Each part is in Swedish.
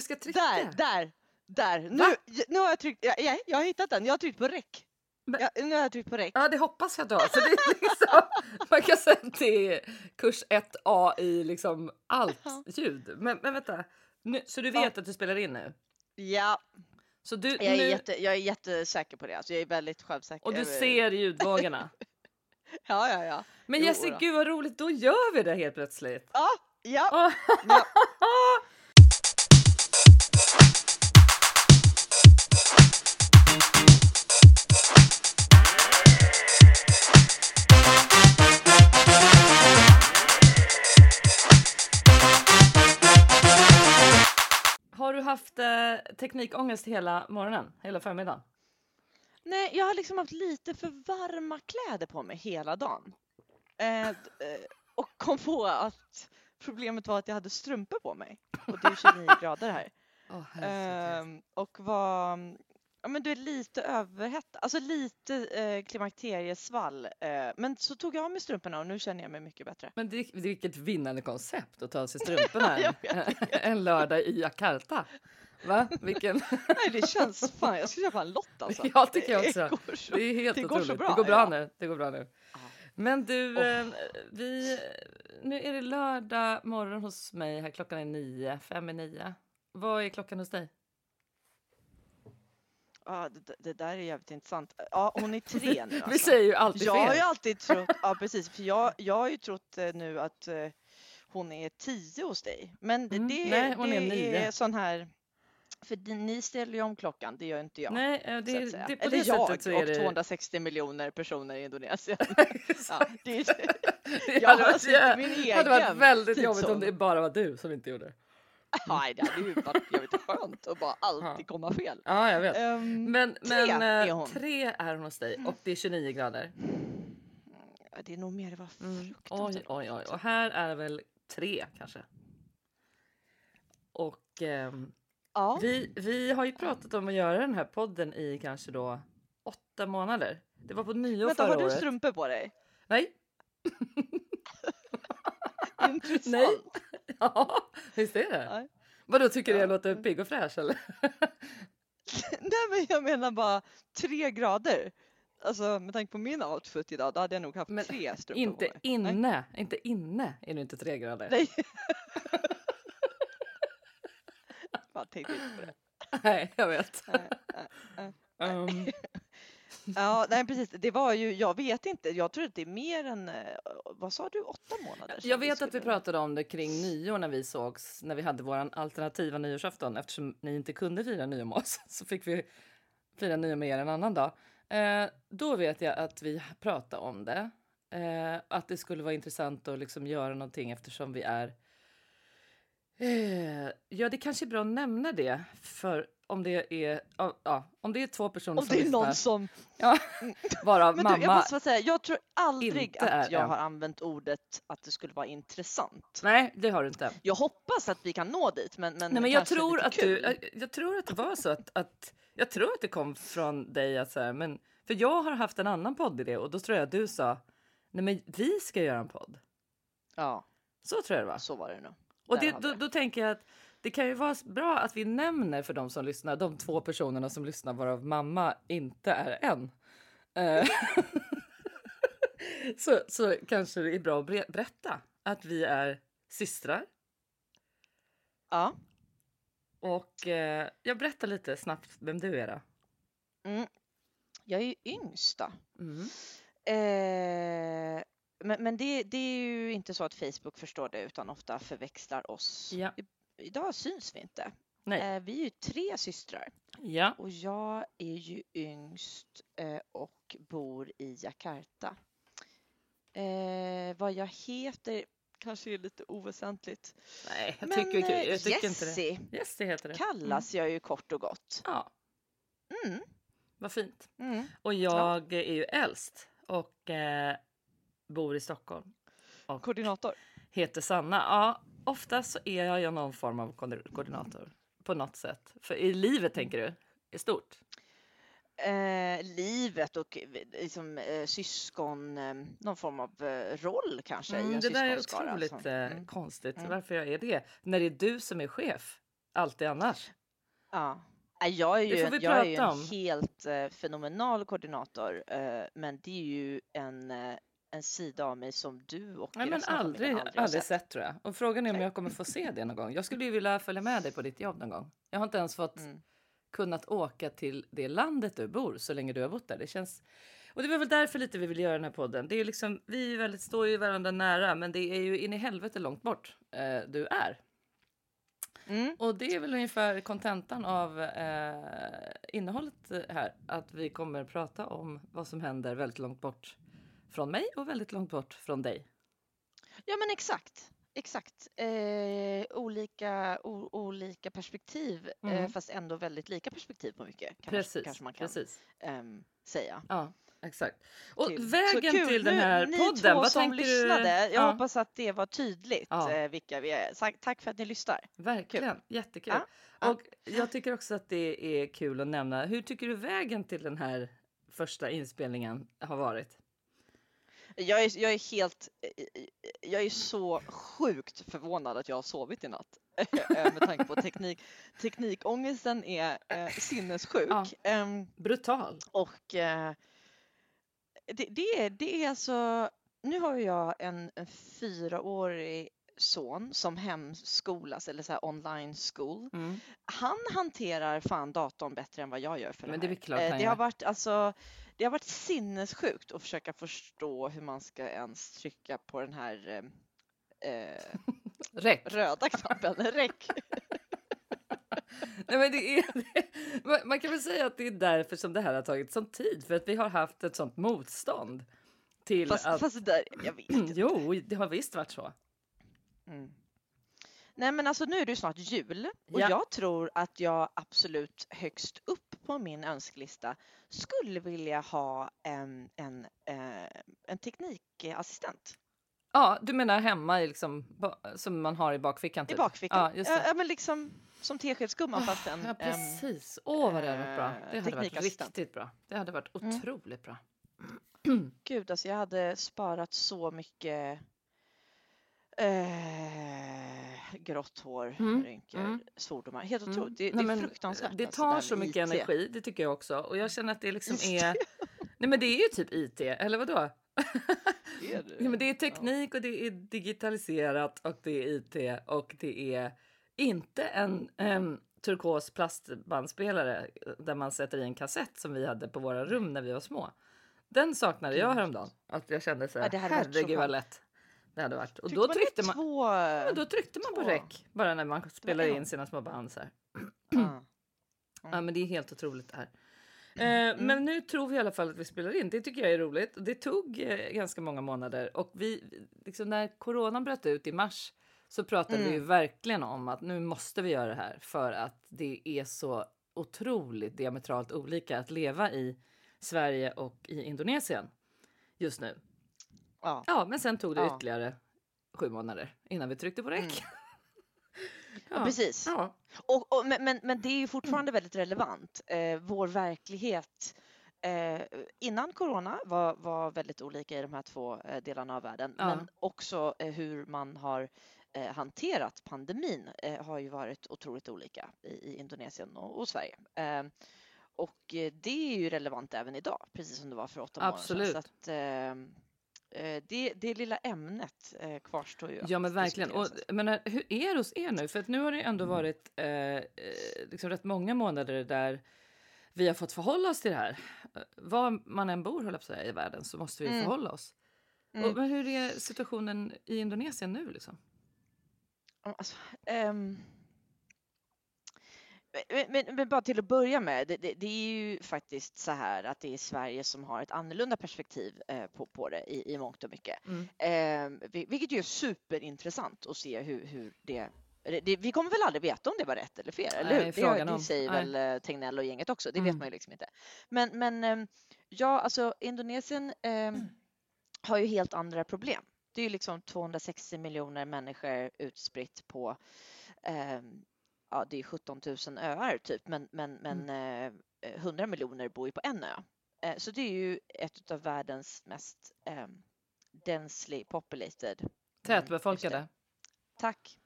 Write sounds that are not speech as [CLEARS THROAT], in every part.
vi ska trycka? Där, där, där. Nu, Va? nu har jag tryckt, ja, ja, jag har hittat den. Jag har tryckt på räck. Men- Ja, nu har jag tryckt på räck. Ja, det hoppas jag då. Så det är liksom, [LAUGHS] man kan säga att det är kurs 1A i liksom allt ljud. Men, men vänta, nu, så du vet att du spelar in nu? Ja, Så du, jag är, nu, jätte, jag är jättesäker på det. Alltså, jag är väldigt självsäker. och du ser ljudvågorna? [LAUGHS] Ja, ja, ja. Men Jessica, gud vad roligt, då gör vi det helt plötsligt. Ja, ja. Ja. [LAUGHS] haft eh, teknikångest hela morgonen, hela förmiddagen? Nej, jag har liksom haft lite för varma kläder på mig hela dagen. Eh, eh, och kom på att problemet var att jag hade strumpor på mig. Och det är 29 grader här. [LAUGHS] Herregud. Ehm, och var ja, men du är lite överhettad, alltså lite eh, klimakteriesvall. Eh, men så tog jag av mig strumporna och nu känner jag mig mycket bättre. Men det, vilket vinnande koncept att ta av sig [LAUGHS] strumporna en, lördag i Jakarta. Va? Vilken... [LAUGHS] Nej, det känns fan, jag ska köpa en lott alltså. Jag tycker jag Det också. går så- Det är helt Det går otroligt. bra, det går bra ja. nu. Det går bra nu. Men du, eh, vi, nu är det lördag morgon hos mig. Här klockan är nio, fem i nio. Vad är klockan hos dig? Ja, det, det där är jävligt intressant. Ja, hon är tre nu [LAUGHS] Vi alltså. säger ju alltid Jag har ju fel. alltid trott, ja [LAUGHS] precis, för jag, jag har ju trott eh, nu att eh, hon är tio hos dig. Men det, Mm, det, nej, hon det är nio. är sån här, för det- ni ställer ju om klockan, det gör inte jag. Nej, det, säga. det, på Eller det jag sättet så och är det... 260 miljoner personer i Indonesien. [LAUGHS] ja, det, är- det jag hade har varit, alltså min det hade varit egen väldigt jobbigt om det bara var du som inte gjorde det. [LAUGHS] nej, det hade ju varit jävligt skönt att bara alltid komma fel. Ja, jag vet. Ehm, Men, tre men är eh, hon. tre är hon hos dig och det är 29 grader. det är nog mer, det var Mm. fruktansvärt. Oj, oj, oj. Och här är väl tre kanske. Och ehm, Ja, vi, vi har ju pratat om att göra den här podden i kanske då åtta månader. Det var på nyår vänta, förra har du året. strumpor på dig? Nej. [LAUGHS] Intressant. Nej. [LAUGHS] Ja, visst är det? Ja. Vadå, tycker du jag Ja. låter pigg och fräsch eller? [LAUGHS] Nej men jag menar bara tre grader. Alltså med tanke på min outfit idag, då hade jag nog haft Men tre strumpor Inte på mig. Nej. inne, inte inne är du inte tre grader. Nej. [LAUGHS] Bara tänkte inte på det. Nej, jag vet. Nej, nej, nej. Um, Ja, nej precis. Det var ju, jag vet inte, jag tror att det är mer än, eh, vad sa du, åtta månader? jag vet att vi skulle- pratade om det kring nyår när vi sågs, när vi hade vår alternativa nyårsafton. Eftersom ni inte kunde fira nyår med oss [LAUGHS] så fick vi fira nyår med er en annan dag. Eh, då vet jag att vi pratade om det. Eh, att det skulle vara intressant att liksom göra någonting eftersom vi är... Eh, ja, det kanske är bra att nämna det. För om det är, ja, om det är två personer Om som det är lyssnar, någon som... ja, [LAUGHS] varav Men du, jag mamma... måste bara säga, jag tror aldrig inte att är jag har använt ordet att det skulle vara intressant. Nej, det har du inte. Jag hoppas att vi kan nå dit, men, men Nej, men jag tror att kul. du, jag, jag tror att det var så att, att jag tror att det kom från dig att så här, men för jag har haft en annan poddidé och då tror jag att du sa nej men vi ska göra en podd. Ja, Så tror jag det var. så var det nog. Och det, då, då tänker jag att det kan ju vara bra att vi nämner för de som lyssnar, de två personerna som lyssnar varav mamma inte är en. Eh, [LAUGHS] så, så kanske det är bra att berätta att vi är systrar. Ja. Och eh, jag berättar lite snabbt vem du är då. Mm. Jag är ju yngst då. Mm. Eh, men men det, det är ju inte så att Facebook förstår det utan ofta förväxlar oss. Ja. Idag syns vi inte. Nej. Eh, vi är ju tre systrar Ja. och jag är ju yngst eh, och bor i Jakarta. Eh, vad jag heter kanske är lite oväsentligt. Nej, jag Men tycker, eh, jag tycker inte det. Jessie heter det. kallas jag ju kort och gott. Ja, Mm. vad fint. Mm. Och jag är ju äldst och eh, bor i Stockholm. Och Koordinator. heter Sanna. Ja, oftast så är jag ju någon form av koordi- koordinator på något sätt. För i livet tänker du? I stort? eh, livet och eh, liksom, eh, syskon, eh, någon form av eh, roll kanske i Mm, en det där är otroligt alltså. Mm. konstigt. Mm. Varför jag är det? När det är du som är chef alltid annars. Ja. Jag är ju, jag är ju en om. helt fenomenal koordinator, men det är ju en, en sida av mig som du och Nej, men aldrig, har aldrig sett tror jag. Och frågan är om Nej. jag kommer få se det någon gång. Jag skulle ju vilja följa med dig på ditt jobb någon gång. Jag har inte ens fått Mm. kunnat åka till det landet du bor så länge du har bott där. Det känns... Och det var väl därför lite vi vill göra den här podden. Det är liksom, vi är väldigt, står ju varandra nära, men det är ju in i helvete långt bort eh, du är. Mm. Och det är väl ungefär kontentan av eh, innehållet här. Att vi kommer prata om vad som händer väldigt långt bort från mig och väldigt långt bort från dig. Ja men exakt, exakt. Eh, olika, o, olika perspektiv eh, Mm. fast ändå väldigt lika perspektiv på mycket kan man, Precis, kanske man kan precis. ehm, säga. Ja, exakt. Och Kul. Vägen kul. till den Nu, här ni podden, två vad som lyssnade, du? jag Ja, hoppas att det var tydligt Ja. eh, vilka vi är. Tack, för att ni lyssnar. verkligen, jättekul. Ja, ja. Och jag tycker också att det är kul att nämna. Hur tycker du vägen till den här första inspelningen har varit? Jag är, jag är helt, eh, jag är så sjukt förvånad att jag har sovit i natt. [LAUGHS] Eh, Med tanke på teknik. Teknikångesten är eh, sinnessjuk. Ja. Ehm, Brutal. och eh, det, det, är, det är alltså, nu har jag en, en fyraårig son som hemskolas eller så här online school. Mm. Han hanterar fan datorn bättre än vad jag gör för Men det det är här. väl klart Eh, det har varit alltså det har varit sinnessjukt att försöka förstå hur man ska ens trycka på den här eh, eh, röda knappen, [LAUGHS] räck. Nej, men det är, [LAUGHS] man- man kan väl säga att det är därför som det här har tagit sån tid. För att vi har haft ett sånt motstånd till Fast, att... fast det där, jag vet [CLEARS THROAT] inte. Jo, det har visst varit så. Mm. Nej men alltså nu är det ju snart jul och Ja. jag tror att jag absolut högst upp på min önskelista skulle vilja ha en, en, eh, en teknikassistent Ja, du menar hemma i liksom, som man har i bakfickan? i Typ. bakfickan. Ja, Ja, men liksom som teskedsgumman fast en, Ja, precis. Åh, vad det hade varit bra. eh, Det hade varit riktigt bra. Det hade varit Mm. otroligt bra. [CLEARS THROAT] [CLEARS THROAT] Gud, alltså jag hade sparat så mycket eh, grått hår, Mm, rynkor, mm. svordomar. Helt Mm. otroligt. Det, Nej, det är men fruktansvärt. Det alltså, tar här så mycket IT. energi, det tycker jag också. Och jag känner att det liksom är... Nej, men det är ju typ IT, eller vadå? Är det? [LAUGHS] Ja, men det är teknik och det är digitaliserat och det är IT och det är inte en em, turkos plastbandspelare där man sätter i en kassett som vi hade på våra rum när vi var små. Den saknade jag häromdagen. Att jag kände så här, Ja, det herregud vad lätt det hade varit. Och då tryckte man, Två... ja, då tryckte man på räck bara när man spelar in sina små band så här. Ja. [CLEARS THROAT] Men det är helt otroligt det här. Mm. Eh, Men nu tror vi i alla fall att vi spelar in. Det tycker jag är roligt. Det tog eh, ganska många månader och vi, liksom när coronan bröt ut i mars så pratade vi Mm. verkligen om att nu måste vi göra det här för att det är så otroligt diametralt olika att leva i Sverige och i Indonesien just nu. Ja. Ja, men sen tog det Ja. ytterligare sju månader innan vi tryckte på räck. [LAUGHS] Ja, precis. Ja. Och, och, men, men, det är ju fortfarande väldigt relevant. Eh, vår verklighet eh, innan corona var, var väldigt olika i de här två eh, delarna av världen. Ja. Men också eh, hur man har eh, hanterat pandemin eh, har ju varit otroligt olika i, i Indonesien och, och Sverige. Eh, och det är ju relevant även idag, precis som det var för åtta Absolut. månader sedan. Eh, eh, det, det lilla ämnet eh, kvarstår ju. Ja men verkligen. Och, jag menar, hur är det hos er nu? För att nu har det ändå varit eh, eh, liksom rätt många månader där vi har fått förhålla oss till det här. Eh, Var man än bor på säga, i världen så måste vi Mm. förhålla oss. Mm. Och, men hur är situationen i Indonesien nu liksom? Alltså, ehm, men, men, men bara till att börja med, det, det, det är ju faktiskt så här att det är Sverige som har ett annorlunda perspektiv eh, på, på det i, i mångt och mycket. Mm. Eh, vi- vilket ju är superintressant att se hur, hur det, det, Vi kommer väl aldrig veta om det var rätt eller fel, eller Nej, hur? Det, det säger Nej. väl eh, Tegnell och gänget också, det Mm. vet man ju liksom inte. Men, men ehm, ja, alltså Indonesien ehm, [CLEARS THROAT] har ju helt andra problem. Det är ju liksom 260 miljoner människor utspritt på ehm, ja, det är 17 000 öar typ, men, men, men Mm. eh, 100 miljoner bor ju på en ö. Eh, så det är ju ett av världens mest eh, densely populated. Mm, Tätbefolkade. det. Tack.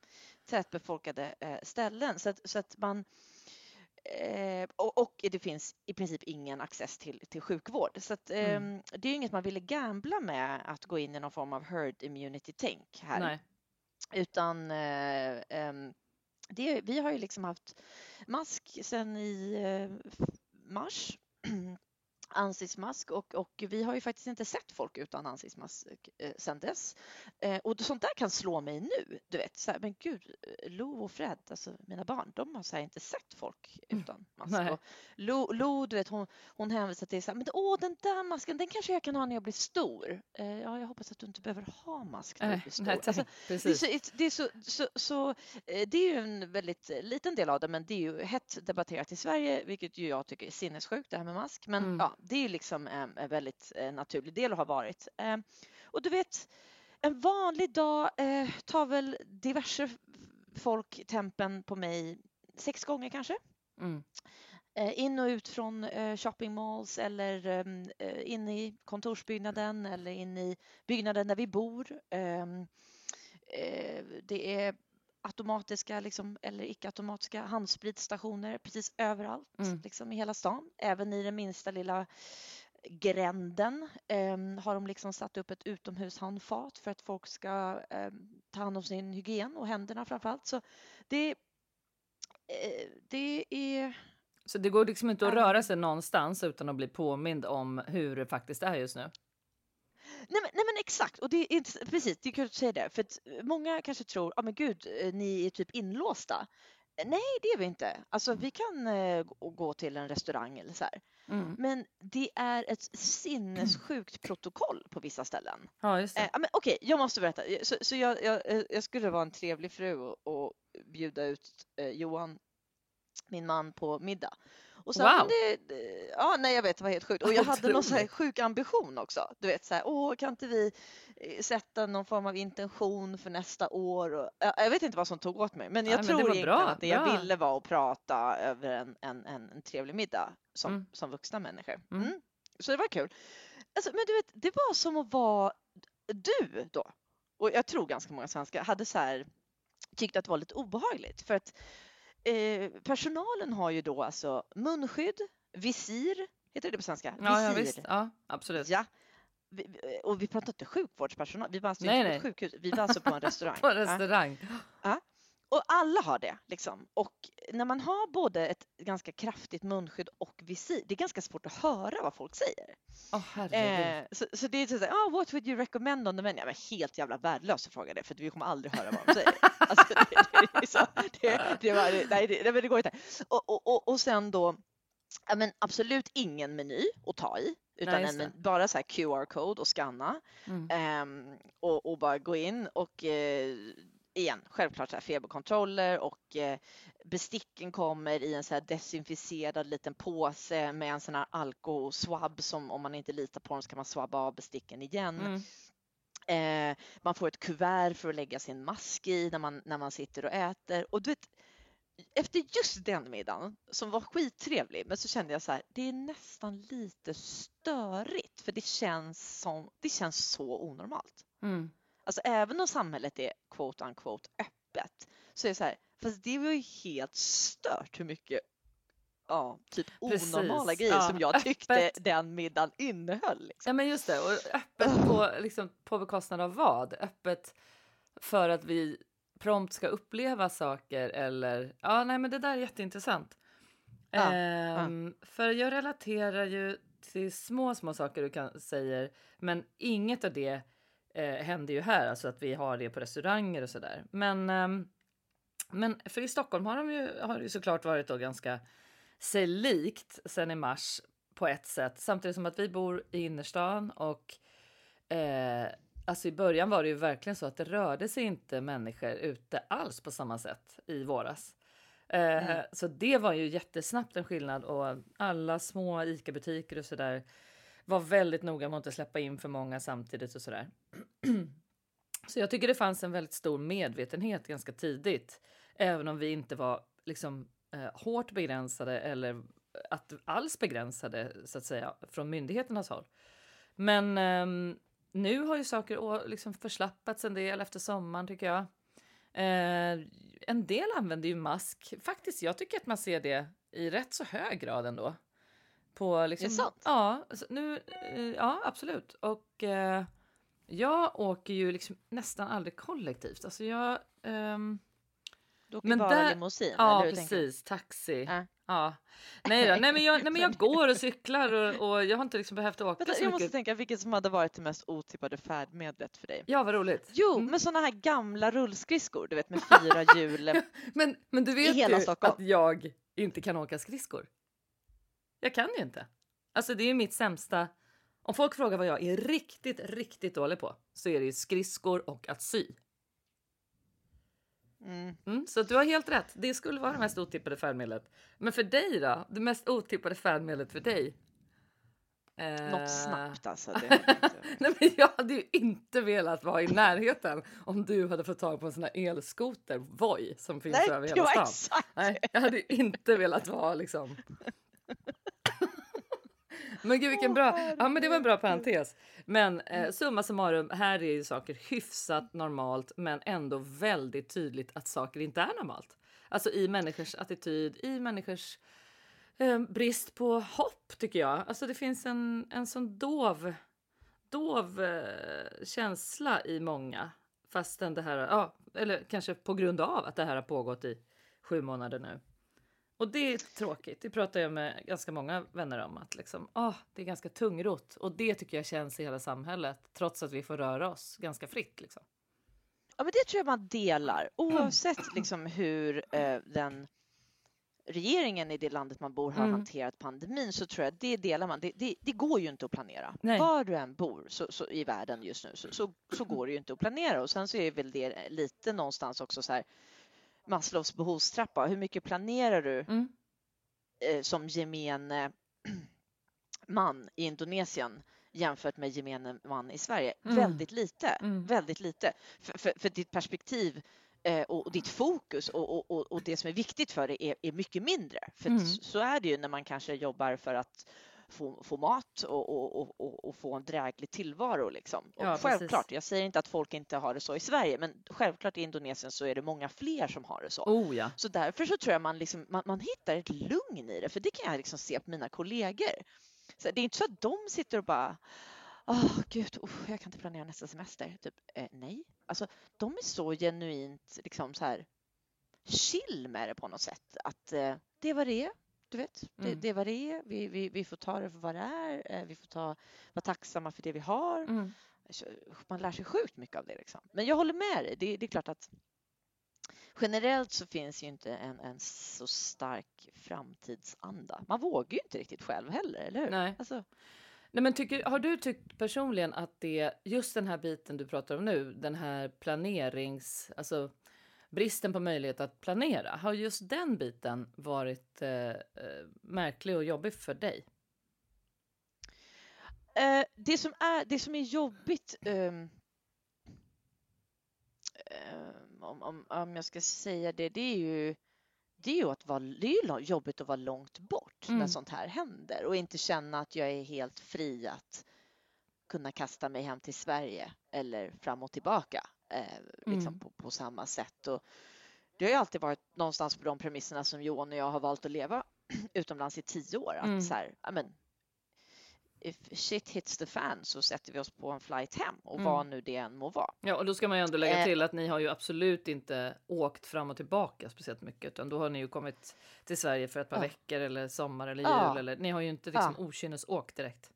tätbefolkade eh, ställen. Så att, så att man Eh, och, och, det finns i princip ingen access till, till sjukvård. Så att, eh, mm. det är inget man ville gambla med att gå in i någon form av herd immunity-tänk här. Nej. Utan eh, ehm, det, vi har ju liksom haft mask sedan i eh, mars. [CLEARS THROAT] ansiktsmask och, och vi har ju faktiskt inte sett folk utan ansiktsmask eh, sedan dess. Eh, och sånt där kan slå mig nu. Du vet, så här, men gud, Lo och Fred, alltså mina barn, de har så inte sett folk mm. utan mask. Och Lo, Lo, du vet, hon, hon hänvisar till så här, men åh, den där masken, den kanske jag kan ha när jag blir stor. Eh, ja, jag hoppas att du inte behöver ha mask när du blir stor. Nej, alltså, [LAUGHS] det är, så, det är så, så, så, eh, det är ju en väldigt liten del av det, men det är ju hett debatterat i Sverige, vilket ju jag tycker är sinnessjukt, det här med mask. Men mm. ja, det är liksom en väldigt eh, naturlig del och har varit. Eh, och du vet, en vanlig dag eh, tar väl diverse folk tempen på mig sex gånger kanske. Mm. In och ut från shopping malls eller ehm, in i kontorsbyggnaden eller in i byggnaden där vi bor. Ehm, det är automatiska liksom, eller icke-automatiska handspritstationer precis överallt mm. liksom, i hela stan. Även i den minsta lilla gränden eh, har de liksom satt upp ett utomhushandfat för att folk ska eh, ta hand om sin hygien och händerna framför allt. Så det, eh, det är... Så det går liksom inte att röra sig någonstans utan att bli påmind om hur det faktiskt är just nu? Nej men, nej men exakt, och det är inte, precis, det är kul att säga det, för att många kanske tror, ja ah, men gud, eh, ni är typ inlåsta. Nej, det är vi inte. Alltså mm. vi kan uh, gå till en restaurang eller så här. Mm. Men det är ett sinnessjukt protokoll på vissa ställen. Ja, just det. Eh, men Okej, okay, jag måste berätta. Så, så jag, jag, jag, skulle vara en trevlig fru och, och bjuda ut eh, Johan, min man, på middag. Och sen, wow! Det, ja, nej jag vet, det var helt sjukt. Och jag hade någon så här sjuk ambition också. Du vet så här, åh kan inte vi eh, sätta någon form av intention för nästa år? Och, jag vet inte vad som tog åt mig, men jag nej, tror men egentligen bra, att det bra. jag ville var att prata över en, en, en, en trevlig middag som, mm. som vuxna människor. Mm. Mm. Så det var kul. Alltså, men du vet, det var som att vara du då. Och jag tror ganska många svenskar hade så här tyckt att det var lite obehagligt för att Eh, personalen har ju då alltså munskydd, visir, heter det på svenska? Visir. Ja, ja, visst. ja absolut. Ja. Vi, och vi pratar inte sjukvårdspersonal, vi var alltså nej, inte nej. på ett sjukhus, vi var alltså på en [LAUGHS] restaurang. på en restaurang. Ja. Och alla har det liksom. Och när man har både ett ganska kraftigt munskydd och visir, det är ganska svårt att höra vad folk säger. Oh, eh, så, så, det är så här, oh, what would you recommend on the menu? Men helt jävla värdelöst att fråga det för vi kommer aldrig höra vad de säger. alltså, det, går inte. Och, och, och, och sen då, ja, men absolut ingen meny att ta i utan nej, en, bara så QR-code och scanna mm. um, och, och, bara gå in och uh, igen, självklart så här feberkontroller och eh, besticken kommer i en så här desinficerad liten påse med en sån här alkoswab som om man inte litar på dem så kan man swabba av besticken igen. Mm. Eh, man får ett kuvert för att lägga sin mask i när man, när man sitter och äter och du vet, efter just den middagen som var skittrevlig, men så kände jag så här, det är nästan lite störigt för det känns som, det känns så onormalt. Mm. Alltså även om samhället är quote unquote öppet så är det så här, fast det var ju helt stört hur mycket ja, typ Precis. onormala grejer ja, som jag tyckte öppet. den middagen innehöll. Liksom. Ja men just det, och öppet på, liksom, på bekostnad av vad? Öppet för att vi prompt ska uppleva saker eller ja, nej men det där är jätteintressant. Ja, ehm, ja. För jag relaterar ju till små, små saker du kan säger, men inget av det eh, händer ju här, alltså att vi har det på restauranger och sådär. Men, eh, men för i Stockholm har, de ju, har det ju såklart varit då ganska sig likt sen i mars på ett sätt, samtidigt som att vi bor i innerstan och eh, alltså i början var det ju verkligen så att det rörde sig inte människor ute alls på samma sätt i våras. Eh, mm. Så det var ju jättesnabbt en skillnad och alla små ICA-butiker och sådär var väldigt noga med att inte släppa in för många samtidigt och sådär. [CLEARS THROAT] Så jag tycker det fanns en väldigt stor medvetenhet ganska tidigt, även om vi inte var liksom eh, hårt begränsade eller att alls begränsade så att säga från myndigheternas håll. Men eh, nu har ju saker liksom förslappats en del efter sommaren tycker jag. Eh, en del använder ju mask. Faktiskt, jag tycker att man ser det i rätt så hög grad ändå. På liksom, Är det sant? Ja, nu, eh, ja absolut. Och eh, jag åker ju liksom nästan aldrig kollektivt. Alltså jag... ehm, Du åker Men bara där- limousin? Ja, precis. Taxi. Ja. Ja. Nej, då, nej, men jag, nej, men jag [LAUGHS] går och cyklar och, och jag har inte liksom behövt åka Vänta, så jag måste tänka vilket som hade varit det mest otippade färdmedlet för dig. Ja, vad roligt. Jo, Mm. men sådana här gamla rullskridskor, du vet med fyra [LAUGHS] hjul. Men, men du vet ju Stockholm. att jag inte kan åka skridskor. Jag kan ju inte. Alltså det är mitt sämsta. Om folk frågar vad jag är riktigt, riktigt dålig på så är det ju skridskor och att sy. Mm. Mm, så du har helt rätt. Det skulle vara det mest otippade färdmedlet. Men för dig då? Det mest otippade färdmedlet för dig? Eh, Något snabbt alltså. [LAUGHS] Nej, men jag hade ju inte velat vara i närheten om du hade fått tag på en sån här elskoter, Voi, som finns Nej, över hela stan. exakt. Nej, jag hade ju inte velat vara liksom. Men gud vilken bra, ja men det var en bra parentes. Men eh, summa summarum, här är ju saker hyfsat normalt men ändå väldigt tydligt att saker inte är normalt. Alltså i människors attityd, i människors eh, brist på hopp tycker jag. Alltså det finns en, en sån dov, dov eh, känsla i många. Fastän det här, ja, eller kanske på grund av att det här har pågått i sju månader nu. Och det är tråkigt. Det pratar jag med ganska många vänner om. Att liksom, ah, det är ganska tungrot. Och det tycker jag känns i hela samhället. Trots att vi får röra oss ganska fritt. Liksom. Ja, men det tror jag man delar oavsett liksom hur eh, den regeringen i det landet man bor har Mm. hanterat pandemin så tror jag det delar man. Det, det, det går ju inte att planera. Nej. Var du än bor så, så, i världen just nu så, så, så går det ju inte att planera och sen så är väl det lite någonstans också så här Maslows behovstrappa. Hur mycket planerar du Mm. eh, som gemene [CLEARS THROAT] man i Indonesien jämfört med gemene man i Sverige? Mm. Väldigt lite. Mm. Väldigt lite. För, för, för ditt perspektiv eh, och, ditt fokus och, och, och, det som är viktigt för dig är, är mycket mindre. För Mm. så är det ju när man kanske jobbar för att få, få mat och, och, och, och, få en dräglig tillvaro. Liksom. Och Ja, självklart, jag säger inte att folk inte har det så i Sverige, men självklart i Indonesien så är det många fler som har det så. Oh ja. Så därför så tror jag man, liksom, man, man hittar ett lugn i det, för det kan jag liksom se på mina kollegor. Så det är inte så att de sitter och bara Åh gud, usch, jag kan inte planera nästa semester. Typ, eh, nej, alltså de är så genuint liksom så här chill med det på något sätt. Att eh, det vad det. Du vet, det, Mm. det är vad det är. Vi, vi, vi får ta det för vad det är. Eh, vi får ta, vara tacksamma för det vi har. Mm. Man lär sig sjukt mycket av det. Liksom. Men jag håller med dig. Det, det är klart att generellt så finns ju inte en, en så stark framtidsanda. Man vågar ju inte riktigt själv heller, eller hur? Nej. Alltså, Nej, men tycker, har du tyckt personligen att det just den här biten du pratar om nu, den här planerings, alltså bristen på möjlighet att planera, har just den biten varit eh, eh, märklig och jobbig för dig? Eh, det, som är, det som är jobbigt ehm, om, om, om jag ska säga det, det är ju det är ju, att vara, det är jobbigt att vara långt bort när Mm. sånt här händer och inte känna att jag är helt fri att kunna kasta mig hem till Sverige eller fram och tillbaka eh, liksom Mm. på, på samma sätt. Och det har ju alltid varit någonstans på de premisserna som Johan och jag har valt att leva [CLEARS THROAT] utomlands i tio år. Att Mm. så här, ja, men, if shit hits the fan så sätter vi oss på en flight hem och Mm. vad nu det än må vara. Ja, och då ska man ju ändå lägga Eh. till att ni har ju absolut inte åkt fram och tillbaka speciellt mycket, utan då har ni ju kommit till Sverige för ett par Ja. veckor eller sommar eller jul Ja. eller ni har ju inte liksom okynnesåkt direkt.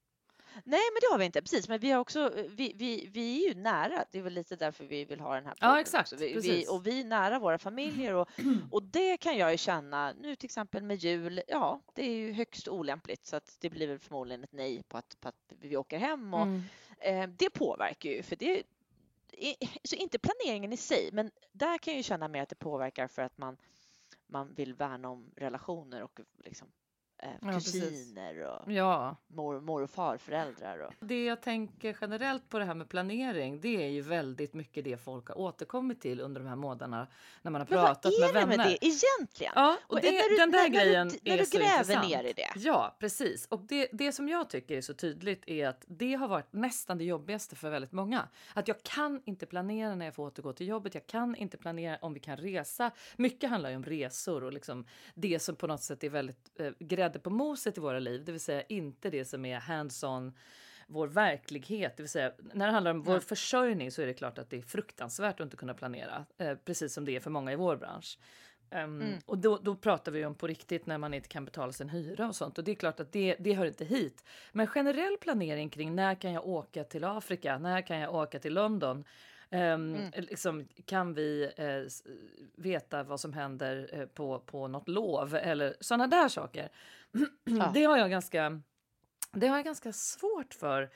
Nej, men det har vi inte. Precis, men vi har också, vi, vi, vi är ju nära. Det är väl lite därför vi vill ha den här Ja, podden exakt, också. Vi, vi, och vi är nära våra familjer och, [CLEARS THROAT] och det kan jag ju känna nu till exempel med jul. Ja, det är ju högst olämpligt så att det blir väl förmodligen ett nej på att, på att vi åker hem och Mm. eh, det påverkar ju för det så inte planeringen i sig, men där kan jag ju känna mer att det påverkar för att man, man vill värna om relationer och liksom eh, Ja, kusiner och Ja, mor, mor och farföräldrar. Och, det jag tänker generellt på det här med planering, det är ju väldigt mycket det folk har återkommit till under de här månaderna när man har men vad pratat är med det vänner. med det egentligen? Ja, och Och det, när du- den där när- när du- grejen när är du så gräver intressant. ner i det. Ja, precis. Och det, det som jag tycker är så tydligt är att det har varit nästan det jobbigaste för väldigt många. Att jag kan inte planera när jag får återgå till jobbet. Jag kan inte planera om vi kan resa. Mycket handlar ju om resor och liksom det som på något sätt är väldigt eh, grädde på moset i våra liv, det vill säga inte det som är hands-on vår verklighet, det vill säga när det handlar om vår Mm. försörjning så är det klart att det är fruktansvärt att inte kunna planera, eh, precis som det är för många i vår bransch. Ehm, Mm. Och då, då pratar vi om på riktigt när man inte kan betala sin hyra och sånt. Och det är klart att det, det hör inte hit. Men generell planering kring när kan jag åka till Afrika? När kan jag åka till London? Ehm, Mm. liksom, kan vi eh, veta vad som händer eh, på, på något lov? Eller sådana där saker. Ja. Det har jag ganska det har jag ganska svårt för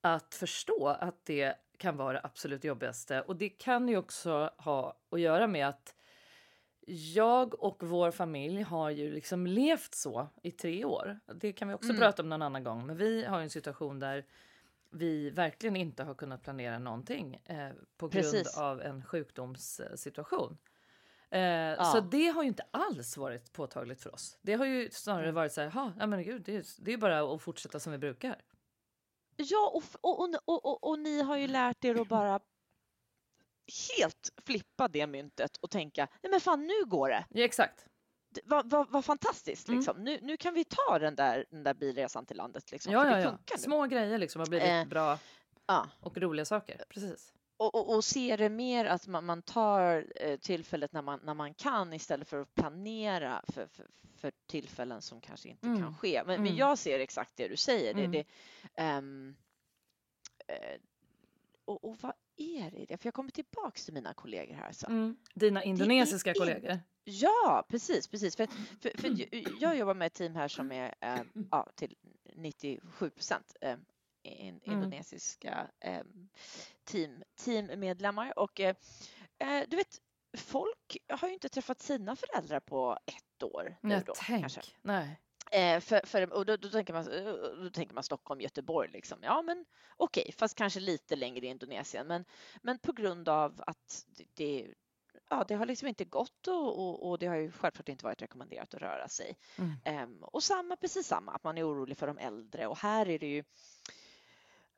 att förstå att det kan vara det absolut jobbigaste. Och det kan ju också ha att göra med att jag och vår familj har ju liksom levt så i tre år. Det kan vi också Mm. prata om någon annan gång. Men vi har ju en situation där vi verkligen inte har kunnat planera någonting eh, på grund Precis. av en sjukdomssituation. Eh, Så det har ju inte alls varit påtagligt för oss. Det har ju snarare Mm. varit så här, "Ha, ja men gud, det är, det är bara att fortsätta som vi brukar. Ja, och, och, och, och ni har ju lärt er att bara helt flippa det myntet och tänka, nej men fan nu går det. Ja, exakt. Vad vad- vad fantastiskt Mm. liksom. Nu, nu kan vi ta den där, den där bilresan till landet liksom. Ja, ja, ja. nu. Små grejer liksom har blivit Eh, bra Ja. och roliga saker. Precis. Och, och, och se det mer att man, man tar eh, tillfället när man, när man kan istället för att planera för, för, för tillfällen som kanske inte Mm. kan ske. Men, Mm. men jag ser exakt det du säger. Det, Mm. det, ehm, eh, och, och vad är det? För jag kommer tillbaks till mina kollegor här. Så. Mm. Dina indonesiska in- kollegor. Ja, precis, precis. För, för, för jag- jobbar med ett team här som är eh, ja, till 97 procent eh, in, Mm. indonesiska eh, team, teammedlemmar. Och eh, eh, du vet, folk har ju inte träffat sina föräldrar på ett år. nu Nej, då, tänk. kanske. Nej. Eh, för, för, och då, då, tänker man, eh, då tänker man Stockholm, Göteborg. Liksom. Ja, men okej, fast kanske lite längre i Indonesien. Men, men på grund av att det, ja, det har liksom inte gått och, och, och det har ju självklart inte varit rekommenderat att röra sig. Mm. Ehm, och samma, precis samma, att man är orolig för de äldre. Och här är det ju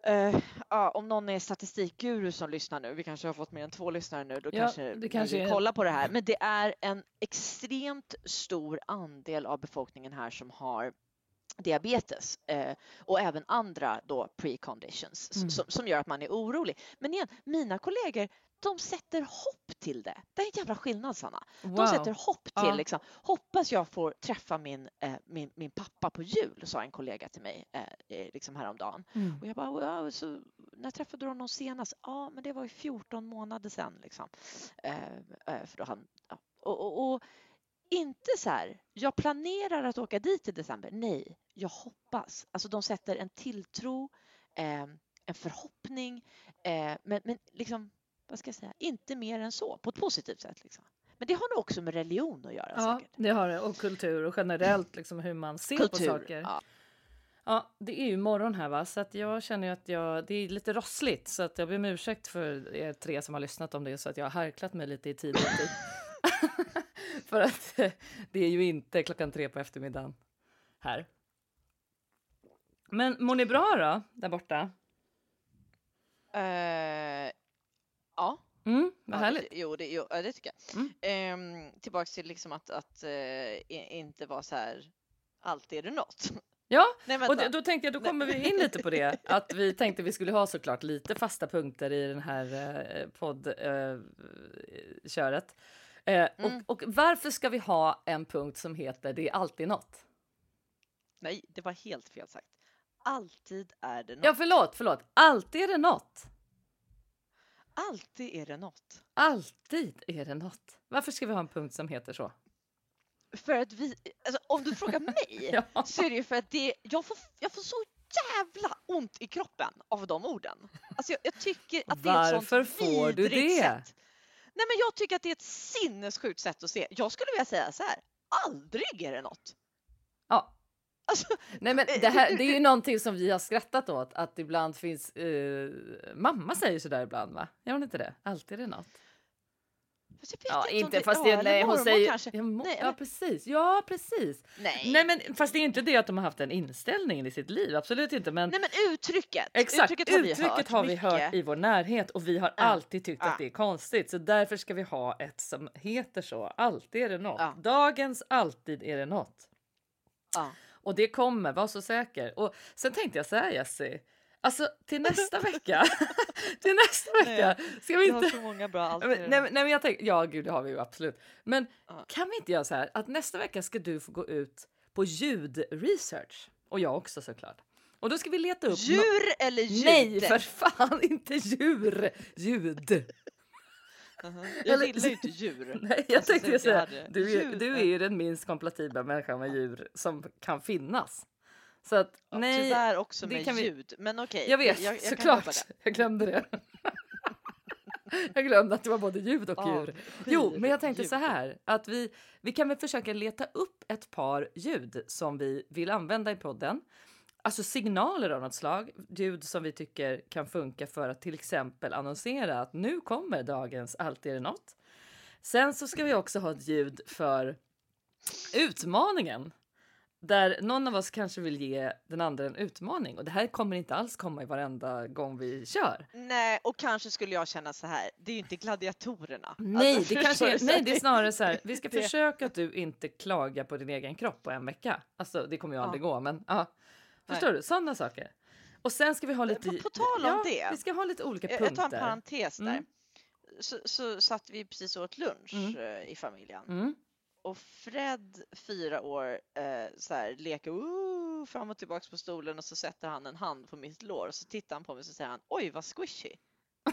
eh, ja, om någon är statistikguru som lyssnar nu, vi kanske har fått mer än två lyssnare nu, då Ja, kanske det kanske vill är- kolla på det här. Men det är en extremt stor andel av befolkningen här som har diabetes eh, och även andra då preconditions Mm. som, som gör att man är orolig. Men igen, mina kollegor de sätter hopp till det. Det är en jävla skillnad Sanna. Wow. De sätter hopp till Ja. liksom, hoppas jag får träffa min, eh, min, min pappa på jul, sa en kollega till mig eh, eh, liksom häromdagen. Mm. Och jag bara, wow, så, när träffade du honom senast? Ja, men det var ju 14 månader sedan. Liksom. Eh, eh, för då han, ja. och, och, och inte så här, jag planerar att åka dit i december. Nej, jag hoppas. Alltså de sätter en tilltro, eh, en förhoppning, men, men liksom, vad ska jag säga, inte mer än så, på ett positivt sätt. Liksom. Men det har nog också med religion att göra Ja, säkert. det har det. Och kultur och generellt liksom hur man ser på saker. ja. Ja, det är ju morgon här va, så att jag känner att jag, det är lite rossligt så att jag ber om ursäkt för er tre som har lyssnat om det så att jag har harklat mig lite i tid [LAUGHS] för att [LAUGHS] det är ju inte klockan tre på eftermiddagen här. Men mår ni bra då, där borta? Eh, ja. Mm, vad ja, härligt. Det, jo, det, jo, det tycker jag. Mm. Ehm, tillbaks till liksom att, att eh, i- inte vara så här, alltid är det något. Ja, [LAUGHS] Nej, och då tänkte jag, då kommer vi in lite på det. [LAUGHS] Att vi tänkte vi skulle ha såklart lite fasta punkter i den här eh, poddköret. Eh, Mm. och, och varför ska vi ha en punkt som heter Det är alltid något? Nej, det var helt fel sagt. Alltid är det något. Ja, förlåt, förlåt. Alltid är det något. Alltid är det något. Alltid är det något. Varför ska vi ha en punkt som heter så? För att vi, alltså, om du frågar mig [LAUGHS] Ja. så är det ju för att det, jag, får, jag får så jävla ont i kroppen av de orden. Alltså jag, jag tycker att det är ett sånt får du det? sätt. Nej men jag tycker att det är ett sinnessjukt sätt att se. Jag skulle vilja säga så här, aldrig är det något. Ja, Alltså, Nej, men det, här, det är ju någonting som vi har skrattat åt, att ibland finns... Eh, mamma säger så där ibland, va? Gör hon inte det? Alltid är det något. fast jag vet Ja, inte det- fast ja, det, eller nej, hon säger... kanske. Ja, mo- Nej, ja, precis. Ja, precis. Nej. Nej, men fast det är inte det att de har haft den inställningen i sitt liv, absolut inte. Men Nej men uttrycket. exakt, uttrycket har vi uttrycket hört har vi hört i vår närhet och vi har Ja. alltid tyckt Ja. att det är konstigt. Så därför ska vi ha ett som heter så. Alltid är det något. Ja. Dagens alltid är det något. Och det kommer, var så säker. Och sen tänkte jag så här Jessie. Alltså till nästa [LAUGHS] vecka. [LAUGHS] till nästa vecka. Ska vi Vi har inte... så många bra [LAUGHS] men, nej, nej men jag tänker, ja gud det har vi ju absolut. Men Ja. kan vi inte göra så här att nästa vecka ska du få gå ut på ljudresearch. Och jag också såklart. Och då ska vi leta upp... Djur eller ljud? Nej för fan inte djur! Ljud! Mhm. Jag Eller- gillar ju inte djur. [LAUGHS] Nej jag Alltså, tänkte säga, du, är- du är ju den minst kompatibla människan med djur som kan finnas. Så att Ja, nej, Tyvärr också med kan vi- ljud. Men okej. jag vet jag, jag såklart. [LAUGHS] Jag glömde det. [LAUGHS] jag glömde att det var både ljud och Ja, djur. Jo, men jag tänkte ljud. så här att vi, vi kan väl försöka leta upp ett par ljud som vi vill använda i podden. Alltså signaler av något slag, ljud som vi tycker kan funka för att till exempel annonsera att nu kommer dagens Alltid är det något. Sen så ska vi också ha ett ljud för utmaningen. Där någon av oss kanske vill ge den andra en utmaning och det här kommer inte alls komma i varenda gång vi kör. Nej, och kanske skulle jag känna så här. Det är ju inte gladiatorerna. Nej, Alltså, det [LAUGHS] kanske är, nej, det är snarare så här. Vi ska [LAUGHS] försöka att du inte klagar på din egen kropp på en vecka. Alltså, det kommer ju Ja. aldrig gå, men ja. Förstår du? Sådana saker. Och sen ska vi ha lite... på- på tal om ja, det. Vi ska ha lite olika punkter. jag tar en parentes där. Mm. Så, så satt vi precis åt lunch Mm. eh, i familjen. Mm. Och Fred, fyra år, eh, så här, leker ooh, fram och tillbaks på stolen och så sätter han en hand på mitt lår och så tittar han på mig och så säger han oj vad squishy.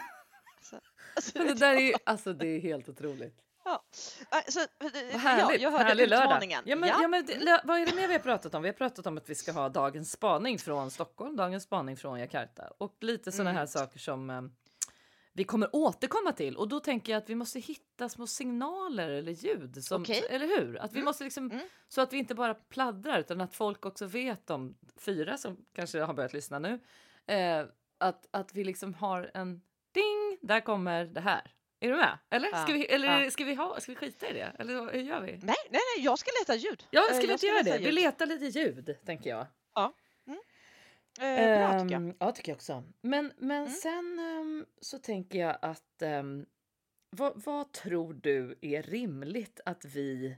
[LAUGHS] så, alltså, Men det där är ju, alltså det är helt otroligt. Ja. Äh, så, eh, Vad ja, härligt. jag hörde Härlig lördag. utmaningen. Ja, men, ja. men, det- lö- vad är det mer vi har pratat om? Vi har pratat om att vi ska ha dagens spaning från Stockholm, dagens spaning från Jakarta och lite sådana Mm. här saker som eh, vi kommer återkomma till. Och då tänker jag att vi måste hitta små signaler eller ljud, som, Okej. eller hur? Att vi Mm. måste liksom, Mm. så att vi inte bara pladdrar utan att folk också vet om fyra som kanske har börjat lyssna nu. Eh, att, att vi liksom har en ding, där kommer det här. Är du med? Eller, Ja, ska, vi, eller ja. ska, vi ha, ska vi skita i det? Eller hur gör vi? Nej, nej, nej, jag ska leta ljud. Ja, Eh, ska vi inte göra det? leta Vi ljud. letar lite ljud, tänker jag. Eh, bra tycker jag. Ehm, Ja, tycker jag också. Men, men Mm. sen ehm, så tänker jag att ehm, vad, vad tror du är rimligt att vi...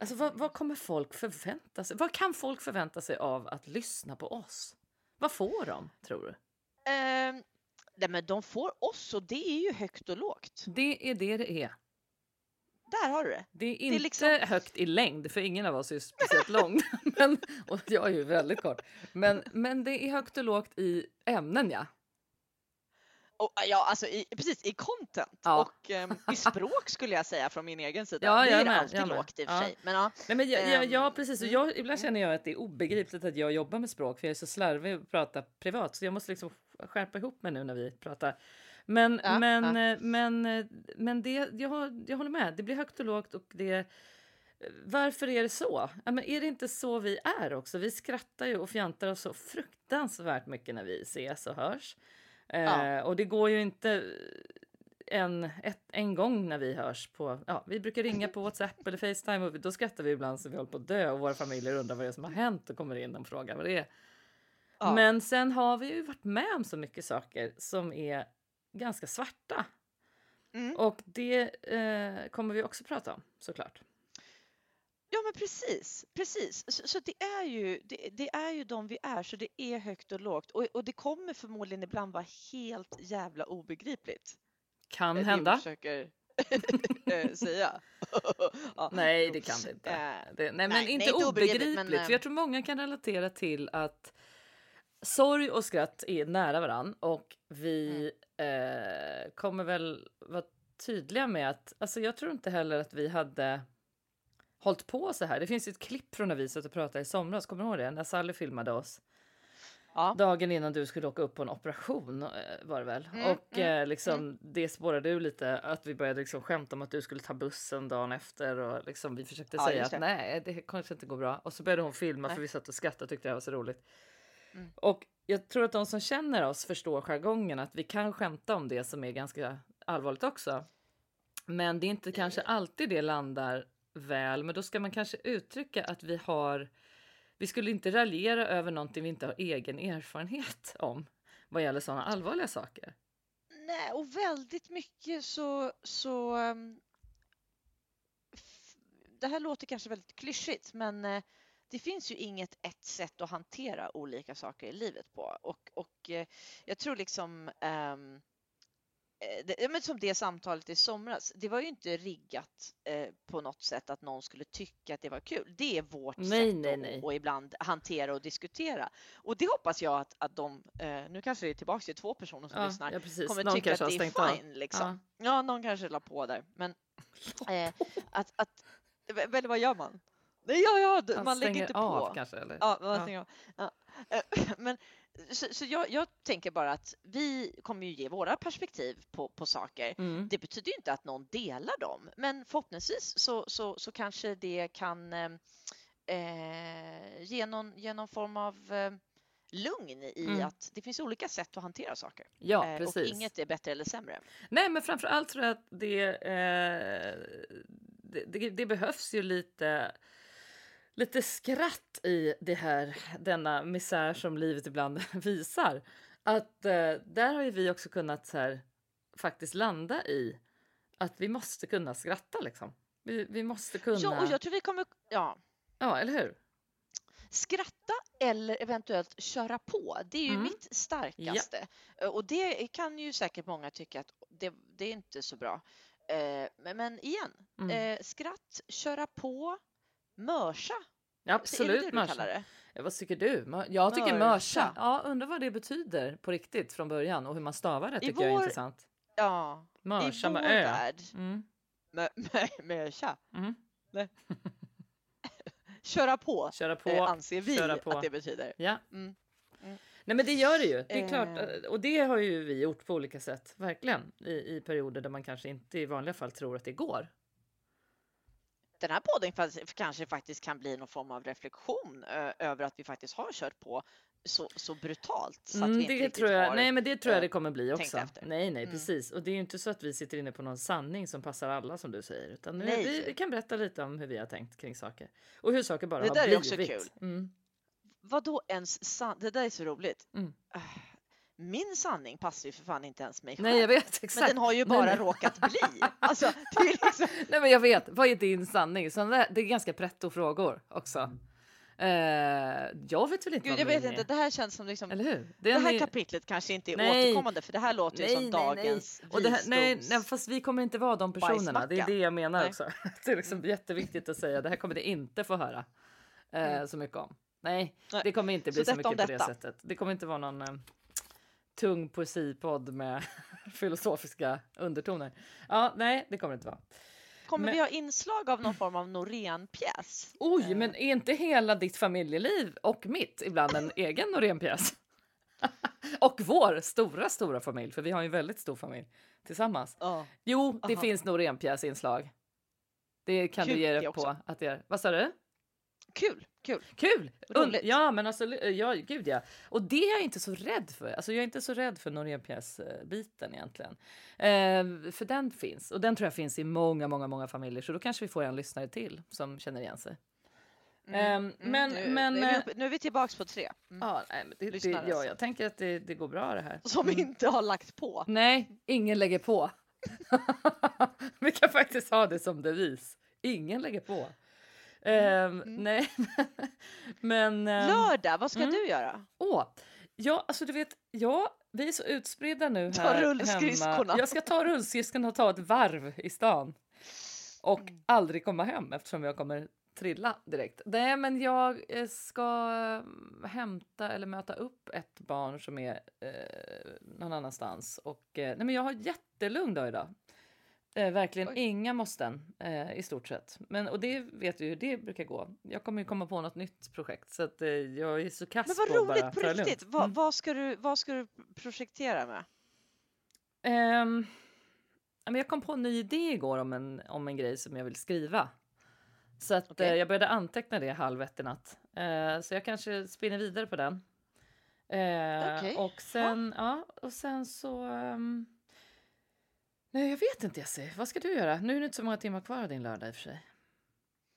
Alltså vad, vad kommer folk förvänta sig? Vad kan folk förvänta sig av att lyssna på oss? Vad får de, tror du? Ehm, nej, men de får oss och det är ju högt och lågt. Det är det det är. Där har du det. Det är inte liksom- högt i längd, för ingen av oss är speciellt lång. [LAUGHS] men, och jag är ju väldigt kort. Men, men det är högt och lågt i ämnen, ja. Och, ja, alltså i, precis i content Ja. och ehm, i språk skulle jag säga från min egen sida. Ja, det jag är med, alltid jag lågt i och för sig. Men ja, Nej, men jag, jag, ja, Ehm, precis. Och mm, jag, ibland känner jag att det är obegripligt att jag jobbar med språk, för jag är så slarvig och pratar privat, så jag måste liksom skärpa ihop mig nu när vi pratar. Men, Ja, men, ja. eh, men, eh, men det, jag, jag håller med, det blir högt och lågt och det varför är det så? Ja, men är det inte så vi är också? Vi skrattar ju och fjantar oss så fruktansvärt mycket när vi ses och hörs. Eh, Ja. och det går ju inte en, ett, en gång när vi hörs på, ja, vi brukar ringa på Whatsapp eller Facetime och då skrattar vi ibland så vi håller på att dö och våra familjer undrar vad det är som har hänt och kommer in och frågar vad det är. ja. Men sen har vi ju varit med om så mycket saker som är ganska svarta. Mm. Och det eh, kommer vi också prata om såklart. Ja, men precis, precis. Så, så det är ju det, det är ju de vi är, så det är högt och lågt och, och det kommer förmodligen ibland vara helt jävla obegripligt. Kan Det hända. försöker [LAUGHS] eh, säga. [LAUGHS] ja. Nej, det kan det inte. Eh, Det, nej, men inte inte obegripligt. obegripligt, men, för jag tror många kan relatera till att sorg och skratt är nära varann och vi Mm. eh, kommer väl vara tydliga med att alltså jag tror inte heller att vi hade hållit på så här. Det finns ett klipp från när vi satt och pratade i somras, kommer du ihåg det? När Sally filmade oss. Ja. dagen innan du skulle åka upp på en operation eh, var det väl? Mm, och mm, eh, liksom, det spårade ur lite att vi började liksom skämta om att du skulle ta bussen dagen efter och liksom, vi försökte Ja, säga att nej, det kanske inte går bra. Och så började hon filma Nej. för vi satt och skrattade och tyckte det var så roligt. Mm. Och jag tror att de som känner oss förstår jargongen att vi kan skämta om det som är ganska allvarligt också. Men det är inte kanske alltid det landar väl, men då ska man kanske uttrycka att vi har vi skulle inte raljera över någonting vi inte har egen erfarenhet om vad gäller sådana allvarliga saker. Nej, och väldigt mycket så... så mm, det här låter kanske väldigt klyschigt, men eh, det finns ju inget ett sätt att hantera olika saker i livet på. Och, och eh, jag tror liksom... eh, det, ja, men som det samtalet i somras, det var ju inte riggat eh, på något sätt att någon skulle tycka att det var kul. Det är vårt Nej, sätt nej, att nej. och ibland hantera och diskutera. Och det hoppas jag att, att de, eh, nu kanske det är tillbaka till två personer som Ja, lyssnar, ja precis. kommer Någon tycka att det av. är fine. Liksom. Ja. någon kanske la på där. Men eh, [LAUGHS] att, att, eller vad gör man? Nej, Ja, ja, man lägger inte av på. kanske? Eller? Ja, man Ja. av. Ja. Eh, [LAUGHS] Men, så så jag, jag tänker bara att vi kommer ju ge våra perspektiv på, på saker. Mm. Det betyder ju inte att någon delar dem, men förhoppningsvis så, så, så kanske det kan eh, eh, ge, någon, ge någon form av eh, lugn i Mm. att det finns olika sätt att hantera saker. Ja, Eh, och precis. inget är bättre eller sämre. Nej, men framför allt tror jag att det, eh, det, det, det behövs ju lite lite skratt i det här, denna misär som livet ibland [LAUGHS] visar. Att eh, där har ju vi också kunnat så här, faktiskt landa i att vi måste kunna skratta liksom. Vi, vi måste kunna. Ja, och jag tror vi kommer ja, Ja, eller hur? skratta eller eventuellt köra på. Det är ju Mm. mitt starkaste. Eh, Och det kan ju säkert många tycka att det, det är inte så bra. Eh, Men, men igen, Mm. eh, skratt, köra på, mörsa. Ja, Är det absolut. det Mörsa. kallar det? Vad tycker du? Jag tycker Mörsa. mörsa. Ja, undrar vad det betyder på riktigt från början och hur man stavar det tycker jag är vår- intressant. Ja, Mörsa i vår med ö. värld. Mm. Mö, mö, mörsa. Mm. [LAUGHS] Köra på, Köra på. eh, anser vi på. att det betyder. Ja. Mm. Mm. Nej men det gör det ju. Det är Eh. klart. eh, Och det har ju vi gjort på olika sätt. Verkligen. I, I perioder där man kanske inte i vanliga fall tror att det går. Den här podden kanske faktiskt kan bli någon form av reflektion över att vi faktiskt har kört på så, så brutalt. Så att Mm, vi inte det tror jag. har... Nej men det tror jag det kommer bli också. Nej nej Mm. precis. Och det är ju inte så att vi sitter inne på någon sanning som passar alla som du säger. Utan Nej. vi, vi kan berätta lite om hur vi har tänkt kring saker. Och hur saker bara Det har där är blivit. också kul. Mm. Vad då ens san... Det där är så roligt. Mm. Min sanning passar ju för fan inte ens mig själv. Nej jag vet exakt. Men den har ju Nej, bara nej. råkat bli. Alltså, det är liksom... [LAUGHS] Nej men jag vet, vad är din sanning? Så det det är ganska pretto frågor också. Eh, jag vet väl inte Gud, vad jag vet inte. är. Det här känns som liksom... Eller hur? Det Den här är- kapitlet kanske inte är Nej. återkommande för det här låter ju som dagens Och det här, nej, nej, fast vi kommer inte vara de personerna. Det är det jag menar Nej. också. [LAUGHS] Det är liksom jätteviktigt att säga. Det här kommer det inte få höra eh, Mm. så mycket om. Nej, Nej. det kommer inte bli Så så, mycket på det sättet. Det kommer inte vara någon eh, tung poesipodd med [LAUGHS] filosofiska undertoner. Ja, nej, det kommer det inte vara. Kommer men- vi ha inslag av någon form av Norén-pjäs? Oj, Eh. men är inte hela ditt familjeliv och mitt ibland en egen Norénpjäs? [LAUGHS] och vår stora, stora familj, för vi har ju en väldigt stor familj tillsammans. Ja. Jo, det Aha. finns Norénpjäsinslag. Det kan Kul du ge dig också. på att det är. Vad sa du? Kul, kul. Kul! Roligt. ja, men alltså, ja, gud ja. Och det är jag inte så rädd för. Alltså, jag är inte så rädd för Norénpjäs-biten egentligen. Eh, för den finns, och den tror jag finns i många, många, många familjer. Så då kanske vi får en lyssnare till som känner igen sig. Ehm, men- nu, men, nu, är vi eh, uppe, nu är vi tillbaks på tre. Mm. Ja, nej, det, det, ja, alltså. jag tänker att det, det går bra det här. [LAUGHS] Som Mm. inte har lagt på. Nej, ingen lägger på. [LAUGHS] Vi kan faktiskt ha det som devis. Ingen lägger på. Ehm, mm. Nej, [LAUGHS] men... ehm, Lördag, vad ska mm. du göra? Åh, ja, alltså du vet, ja, vi är så utspridda nu Ta här hemma. Jag ska ta rullskridskorna och ta ett varv i stan. Och Mm. aldrig komma hem eftersom jag kommer trilla direkt. Nej, men jag eh, ska eh, hämta eller möta upp ett barn som är eh, någon annanstans. Och, eh, nej, men jag har jättelugn dag idag. Eh, verkligen Oj. inga måsten eh, i stort sett. Men, och det vet du ju, det brukar gå. Jag kommer ju komma på något nytt projekt så att eh, jag är så kass Men vad på att bara roligt, på riktigt. Vad, Mm. vad, ska du, vad ska du projektera med? Men jag kom på en ny idé igår om en, om en grej som jag vill skriva. Så att Okej. eh, jag började anteckna det halv ett i natt. Eh, så jag kanske spinner vidare på den. Eh, Okej. Och sen, ja, och sen så... ehm, nej, jag vet inte Jessie. Vad ska du göra? Nu är det inte så många timmar kvar av din lördag i och för sig.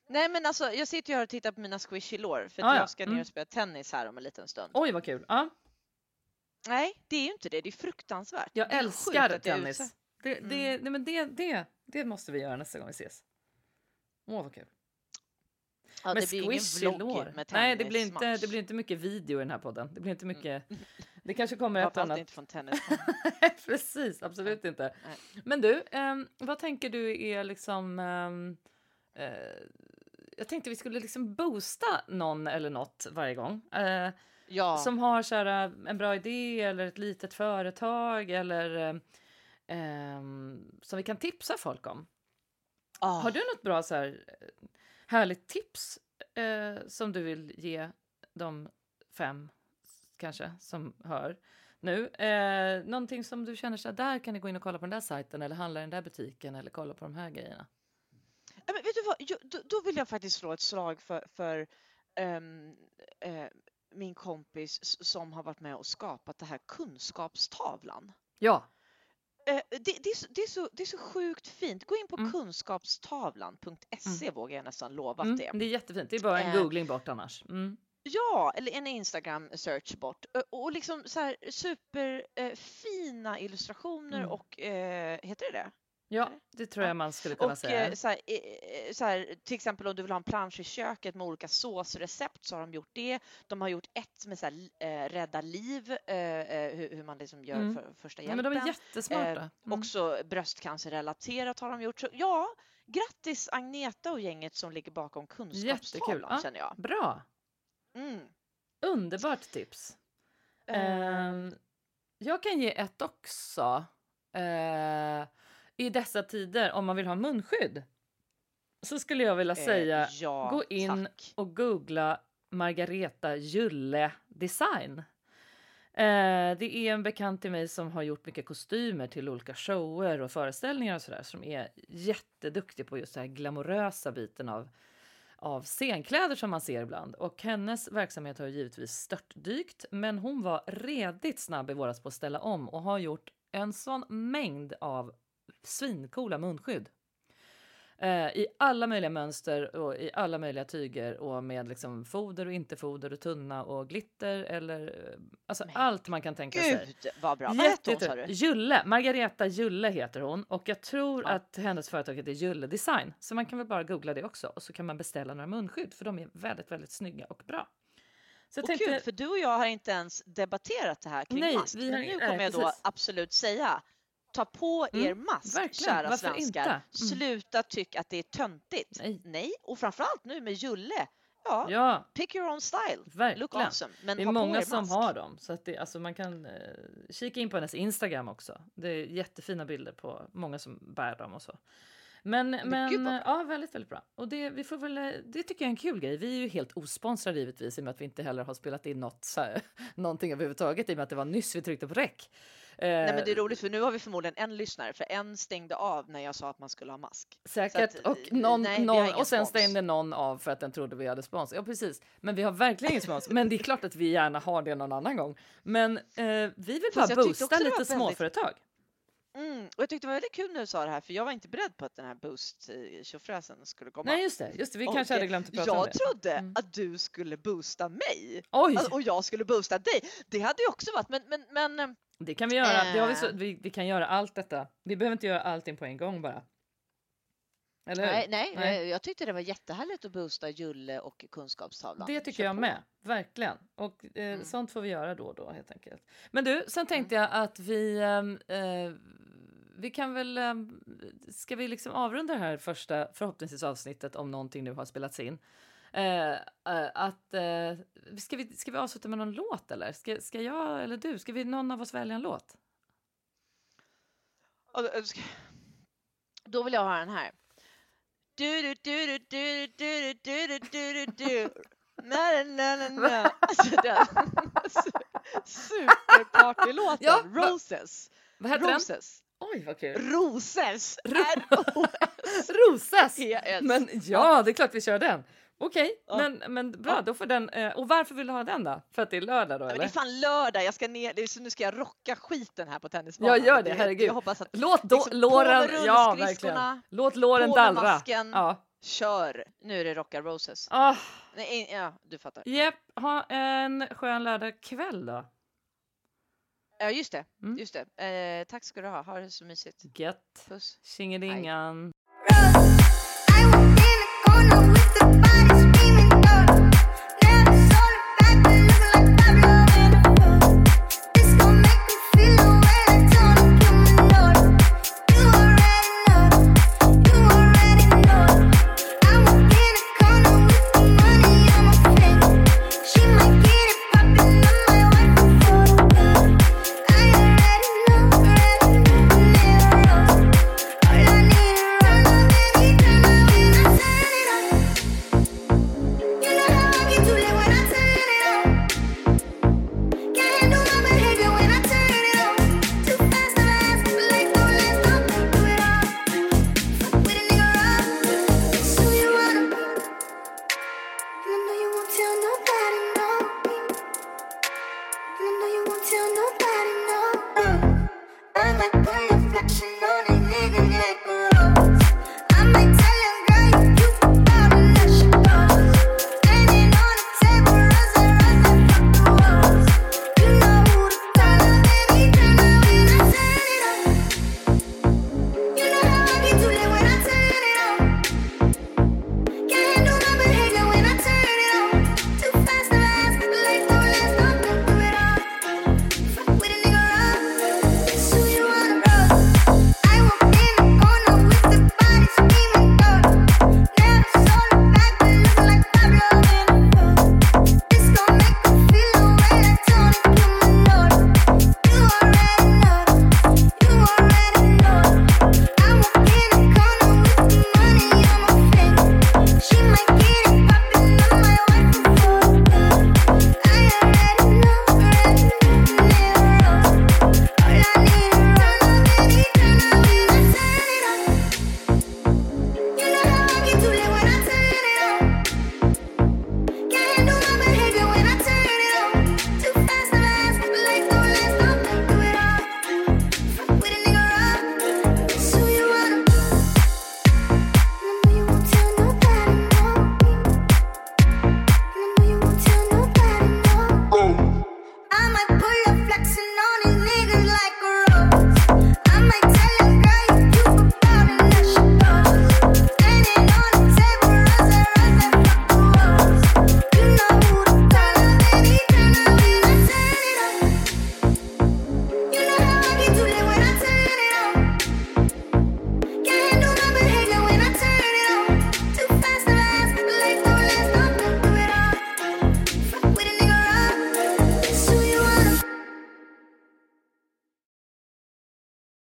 Nej men alltså jag sitter ju här och tittar på mina squishy lår för att Ah, ja. jag ska ner Mm. och spela tennis här om en liten stund. Oj, vad kul! Ja, Nej, det är ju inte det. Det är fruktansvärt. jag Det är älskar jag tennis. Det, det, Mm. nej, men det, det, det måste vi göra nästa gång vi ses. Åh, vad kul. Ja, Men det blir ingen vlogg med Nej, det blir, inte, det blir inte mycket video i den här podden. Det blir inte Mm. [LAUGHS] Det kanske kommer ett annat. inte från tennis. [LAUGHS] Precis, absolut inte. Nej. Men du, ehm, vad tänker du är liksom... ehm, eh, jag tänkte vi skulle liksom boosta någon eller något varje gång. Eh, Ja, Som har så här, eh, en bra idé eller ett litet företag eller eh, ehm, som vi kan tipsa folk om. Ah, Har du något bra så här, eh, härligt tips eh, som du vill ge de fem kanske som hör nu? Eh, någonting som du känner så där kan ni gå in och kolla på den där sajten eller handla i den där butiken eller kolla på de här grejerna. Ja, men vet du vad? Jo, då, då vill jag faktiskt slå ett slag för, för ehm, eh, min kompis som har varit med och skapat det här kunskapstavlan. Ja, Eh, det, det, är så, det, är så, det är så sjukt fint. Gå in på Mm. kunskapstavlan.se vågar jag nästan lova att mm, det är. det är jättefint. Det är bara en Eh, googling bort annars. Mm. Ja, eller en Instagram search bort. Ö, Och liksom så här superfina illustrationer Mm. och, eh, heter det det? Ja, det tror Ja. jag man skulle kunna Och säga. eh, så här, eh, så här, till exempel om du vill ha en plansch i köket med olika såsrecept så har de gjort det. De har gjort ett med så här, eh, rädda liv, eh, eh, hur, man liksom gör Mm. för första Ja, hjälpen. men de är jättesmarta. Mm. Också bröstcancerrelaterat har de gjort. Så ja, grattis Agneta och gänget som ligger bakom kunskapstavlan Ja. känner jag. Bra, Mm. underbart tips. Eh, Ehm, jag kan ge ett också. Eh, I dessa tider, om man vill ha munskydd, så skulle jag vilja säga eh, ja, gå in tack. och googla Margareta Julle Design. Eh, det är en bekant till mig som har gjort mycket kostymer till olika shower och föreställningar och sådär som är jätteduktig på just den här glamorösa biten av av scenkläder som man ser ibland. Och hennes verksamhet har ju givetvis störtdykt, men hon var redigt snabb i våras på att ställa om och har gjort en sån mängd av svincoola munskydd. Eh, I alla möjliga mönster och i alla möjliga tyger och med liksom foder och inte foder och tunna och glitter eller eh, alltså Men allt man kan tänka sig. Gud vad bra. Vad hette hon sa du? Julle, Margareta Julle heter hon och jag tror Ja. att hennes företag heter Julle Design. Så man kan väl bara googla det också och så kan man beställa några munskydd för de är väldigt, väldigt snygga och bra. Så Och tänkte, kul, för du och jag har inte ens debatterat det här kring Nej, mask. Men nu kommer jag då absolut säga Ta på er Mm, mask, verkligen. kära Varför svenskar. Mm. Sluta tycka att det är töntigt. Nej. och framförallt nu med Julle. Ja, ja, pick your own style. Look verkligen. awesome. Men Det är många som har dem så att det, alltså man kan eh, kika in på hennes Instagram också. Det är jättefina bilder på många som bär dem och så. Men, men, eh, ja, väldigt, väldigt bra. Och det, vi får väl, eh, det tycker jag är en kul grej. Vi är ju helt osponsrade givetvis i och med att vi inte heller har spelat in något, så här, [LAUGHS] någonting överhuvudtaget i och med att det var nyss vi tryckte på räck. Eh, Nej men det är roligt för nu har vi förmodligen en lyssnare för en stängde av när jag sa att man skulle ha mask. Säkert. Att, och, eh, någon, nej, någon, och sen spons. stängde någon av för att den trodde vi hade spons. Ja, precis. Men vi har verkligen ingen spons. Men det är klart att vi gärna har det någon annan gång. Men eh, vi vill Fast bara boosta lite småföretag. Mm, och jag tyckte det var väldigt kul när du sa det här för jag var inte beredd på att den här boost eh, skulle komma. Nej, just det. Just det. Vi kanske hade glömt att prata om jag det. trodde Mm. att du skulle boosta mig Alltså, och jag skulle boosta dig. Det hade ju också varit, men, men, men eh, det kan vi göra. Det har vi, så, Eh. vi, vi kan göra allt detta. Vi behöver inte göra allting på en gång bara. Nej, nej, Nej. jag tyckte det var jättehärligt att boosta Julle och Kunskapstavlan. Det tycker Kör jag på. med, verkligen. Och eh, Mm. sånt får vi göra då och då helt enkelt. Men du, sen tänkte jag att vi, eh, vi kan väl, eh, ska vi liksom avrunda det här första förhoppningsvis avsnittet om någonting nu har spelats in. Eh, eh, att, eh, ska, vi, ska vi avsluta med någon låt eller? Ska, ska jag eller du, ska vi någon av oss välja en låt? Då- vill jag ha den här. Du, du, du, du, du, du, du, du, du, du, du. Na, na, na, na. Alltså den superpartylåten. Ja, Roses. Vad heter den? Oj, vad kul. Roses. Ro- R-O-S. [LAUGHS] Roses! [LAUGHS] Men ja, det är klart vi kör den. Okej, Ja. men, men bra, Ja. då får den. Eh, och varför vill du ha den då? För att det är lördag då Men det är eller? fan lördag, jag ska ner, så nu ska jag rocka skiten här på tennisbanan. Ja, gör det, herregud. Jag hoppas att, Låt då, liksom, låren, ja verkligen. Låt låren dallra. masken. Ja. kör. Nu är det Rocka Roses. Ah, Nej, ja, du fattar. Jepp, ha en skön lördagkväll då. Ja, just det. Mm. Just det. Eh, tack ska du ha. Ha det så mysigt. Gött. Puss. Tjingelingan.